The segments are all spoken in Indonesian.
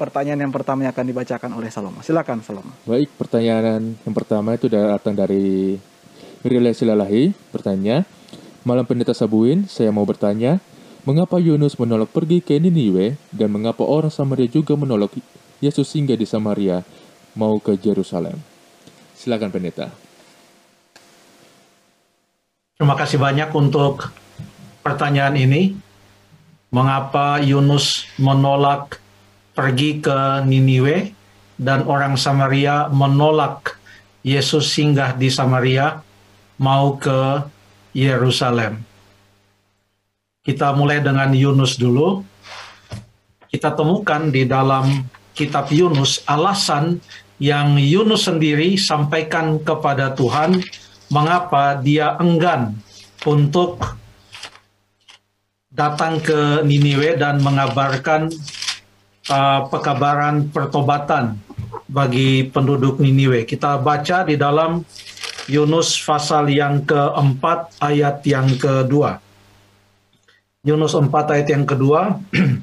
pertanyaan yang pertama yang akan dibacakan oleh Salomo. Silakan Salomo. Baik, pertanyaan yang pertama itu datang dari Rile Silalahi bertanya, Malam Pendeta Sabuin, saya mau bertanya, mengapa Yunus menolak pergi ke Niniwe dan mengapa orang Samaria juga menolak Yesus singgah di Samaria mau ke Yerusalem? Silakan Pendeta. Terima kasih banyak untuk pertanyaan ini. Mengapa Yunus menolak pergi ke Niniwe dan orang Samaria menolak Yesus singgah di Samaria mau ke Yerusalem. Kita mulai dengan Yunus dulu. Kita temukan di dalam kitab Yunus alasan yang Yunus sendiri sampaikan kepada Tuhan mengapa dia enggan untuk datang ke Niniwe dan mengabarkan uh, pekabaran pertobatan bagi penduduk Niniwe. Kita baca di dalam Yunus pasal yang keempat ayat yang kedua. Yunus 4 ayat yang kedua.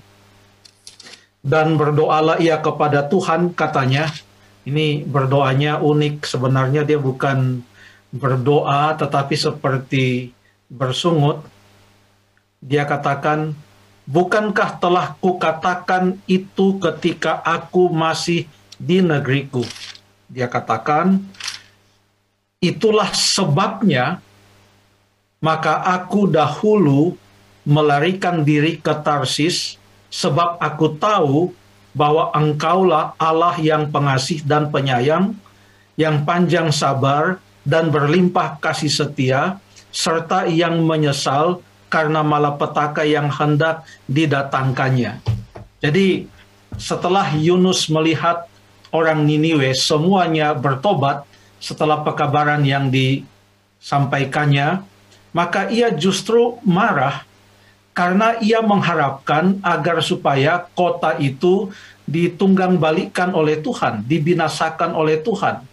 Dan berdoalah ia kepada Tuhan katanya. Ini berdoanya unik sebenarnya dia bukan berdoa tetapi seperti bersungut, dia katakan, Bukankah telah kukatakan itu ketika aku masih di negeriku? Dia katakan, itulah sebabnya maka aku dahulu melarikan diri ke Tarsis sebab aku tahu bahwa engkaulah Allah yang pengasih dan penyayang, yang panjang sabar dan berlimpah kasih setia, serta yang menyesal karena malapetaka yang hendak didatangkannya. Jadi setelah Yunus melihat orang Niniwe semuanya bertobat setelah pekabaran yang disampaikannya, maka ia justru marah karena ia mengharapkan agar supaya kota itu ditunggang balikan oleh Tuhan, dibinasakan oleh Tuhan.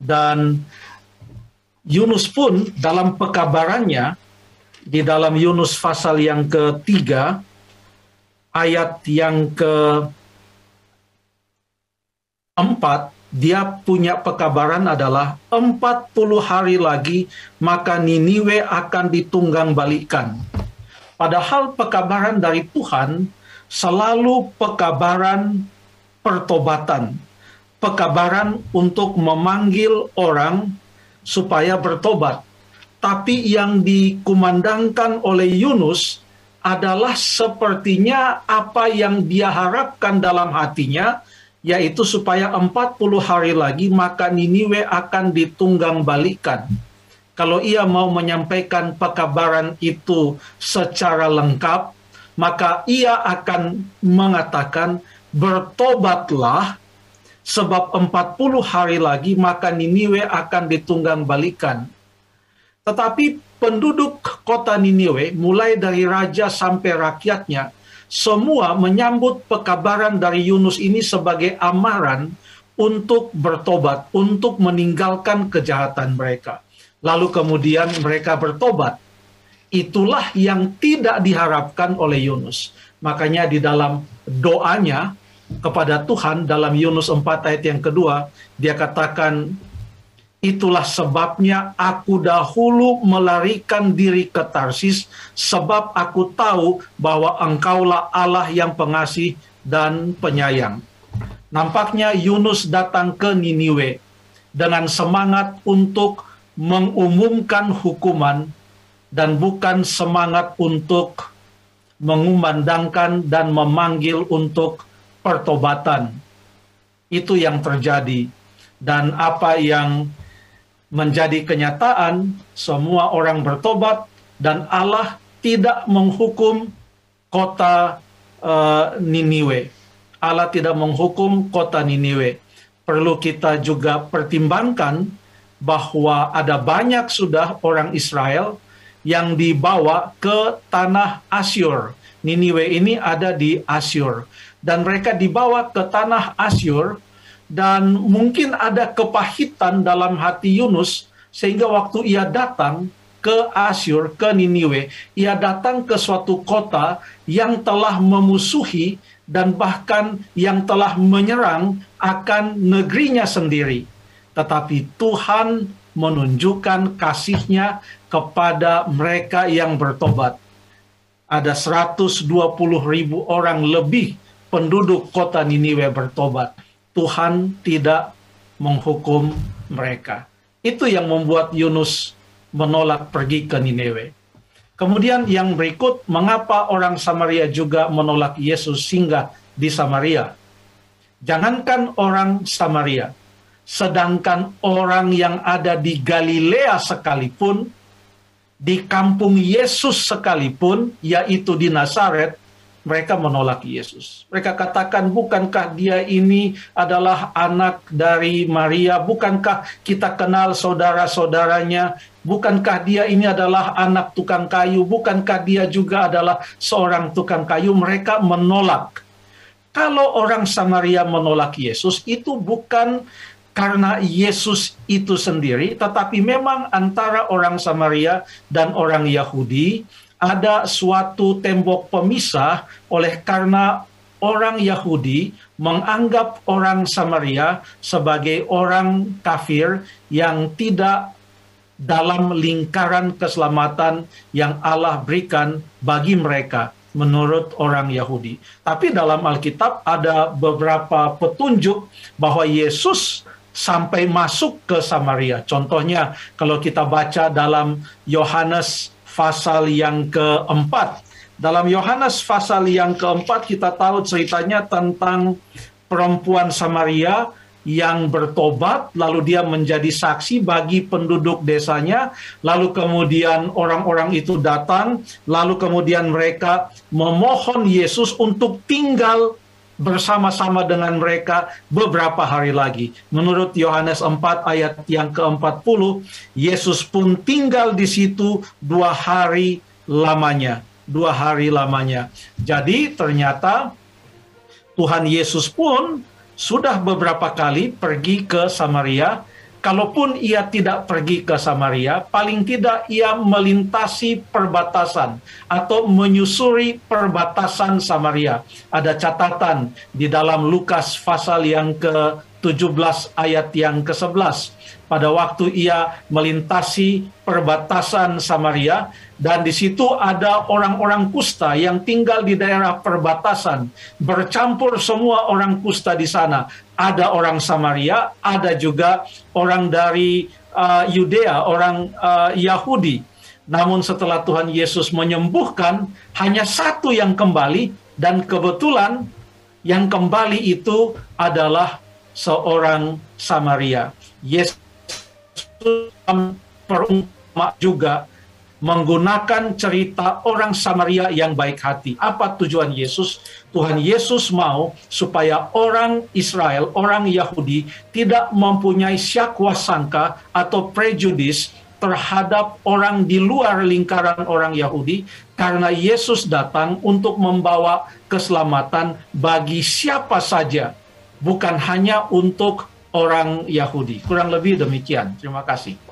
Dan Yunus pun dalam pekabarannya di dalam Yunus pasal yang ketiga ayat yang ke empat dia punya pekabaran adalah 40 hari lagi maka Niniwe akan ditunggang balikan. Padahal pekabaran dari Tuhan selalu pekabaran pertobatan pekabaran untuk memanggil orang supaya bertobat. Tapi yang dikumandangkan oleh Yunus adalah sepertinya apa yang dia harapkan dalam hatinya, yaitu supaya 40 hari lagi maka Niniwe akan ditunggang balikan. Kalau ia mau menyampaikan pekabaran itu secara lengkap, maka ia akan mengatakan, bertobatlah sebab 40 hari lagi maka Niniwe akan ditunggang balikan. Tetapi penduduk kota Niniwe, mulai dari raja sampai rakyatnya, semua menyambut pekabaran dari Yunus ini sebagai amaran untuk bertobat, untuk meninggalkan kejahatan mereka. Lalu kemudian mereka bertobat. Itulah yang tidak diharapkan oleh Yunus. Makanya di dalam doanya kepada Tuhan dalam Yunus 4 ayat yang kedua, dia katakan, Itulah sebabnya aku dahulu melarikan diri ke Tarsis, sebab aku tahu bahwa engkaulah Allah yang pengasih dan penyayang. Nampaknya Yunus datang ke Niniwe dengan semangat untuk mengumumkan hukuman dan bukan semangat untuk mengumandangkan dan memanggil untuk pertobatan. Itu yang terjadi. Dan apa yang menjadi kenyataan, semua orang bertobat dan Allah tidak menghukum kota uh, Niniwe. Allah tidak menghukum kota Niniwe. Perlu kita juga pertimbangkan bahwa ada banyak sudah orang Israel yang dibawa ke tanah Asyur. Niniwe ini ada di Asyur dan mereka dibawa ke tanah Asyur dan mungkin ada kepahitan dalam hati Yunus sehingga waktu ia datang ke Asyur, ke Niniwe, ia datang ke suatu kota yang telah memusuhi dan bahkan yang telah menyerang akan negerinya sendiri. Tetapi Tuhan menunjukkan kasihnya kepada mereka yang bertobat. Ada 120 ribu orang lebih penduduk kota Niniwe bertobat. Tuhan tidak menghukum mereka. Itu yang membuat Yunus menolak pergi ke Niniwe. Kemudian yang berikut, mengapa orang Samaria juga menolak Yesus singgah di Samaria? Jangankan orang Samaria, sedangkan orang yang ada di Galilea sekalipun, di kampung Yesus sekalipun, yaitu di Nazaret, mereka menolak Yesus. Mereka katakan, bukankah dia ini adalah anak dari Maria? Bukankah kita kenal saudara-saudaranya? Bukankah dia ini adalah anak tukang kayu? Bukankah dia juga adalah seorang tukang kayu? Mereka menolak. Kalau orang Samaria menolak Yesus, itu bukan karena Yesus itu sendiri, tetapi memang antara orang Samaria dan orang Yahudi ada suatu tembok pemisah oleh karena orang Yahudi menganggap orang Samaria sebagai orang kafir yang tidak dalam lingkaran keselamatan yang Allah berikan bagi mereka menurut orang Yahudi. Tapi dalam Alkitab ada beberapa petunjuk bahwa Yesus sampai masuk ke Samaria. Contohnya kalau kita baca dalam Yohanes pasal yang keempat. Dalam Yohanes pasal yang keempat kita tahu ceritanya tentang perempuan Samaria yang bertobat, lalu dia menjadi saksi bagi penduduk desanya, lalu kemudian orang-orang itu datang, lalu kemudian mereka memohon Yesus untuk tinggal bersama-sama dengan mereka beberapa hari lagi. Menurut Yohanes 4 ayat yang ke-40, Yesus pun tinggal di situ dua hari lamanya. Dua hari lamanya. Jadi ternyata Tuhan Yesus pun sudah beberapa kali pergi ke Samaria kalaupun ia tidak pergi ke Samaria, paling tidak ia melintasi perbatasan atau menyusuri perbatasan Samaria. Ada catatan di dalam Lukas pasal yang ke-17 ayat yang ke-11 pada waktu ia melintasi perbatasan Samaria dan di situ ada orang-orang kusta yang tinggal di daerah perbatasan. Bercampur semua orang kusta di sana. Ada orang Samaria ada juga orang dari uh, Yudea orang uh, Yahudi. Namun setelah Tuhan Yesus menyembuhkan hanya satu yang kembali dan kebetulan yang kembali itu adalah seorang Samaria. Yesus perumpama juga menggunakan cerita orang Samaria yang baik hati. Apa tujuan Yesus? Tuhan Yesus mau supaya orang Israel, orang Yahudi tidak mempunyai syakwa sangka atau prejudis terhadap orang di luar lingkaran orang Yahudi karena Yesus datang untuk membawa keselamatan bagi siapa saja, bukan hanya untuk orang Yahudi. Kurang lebih demikian. Terima kasih.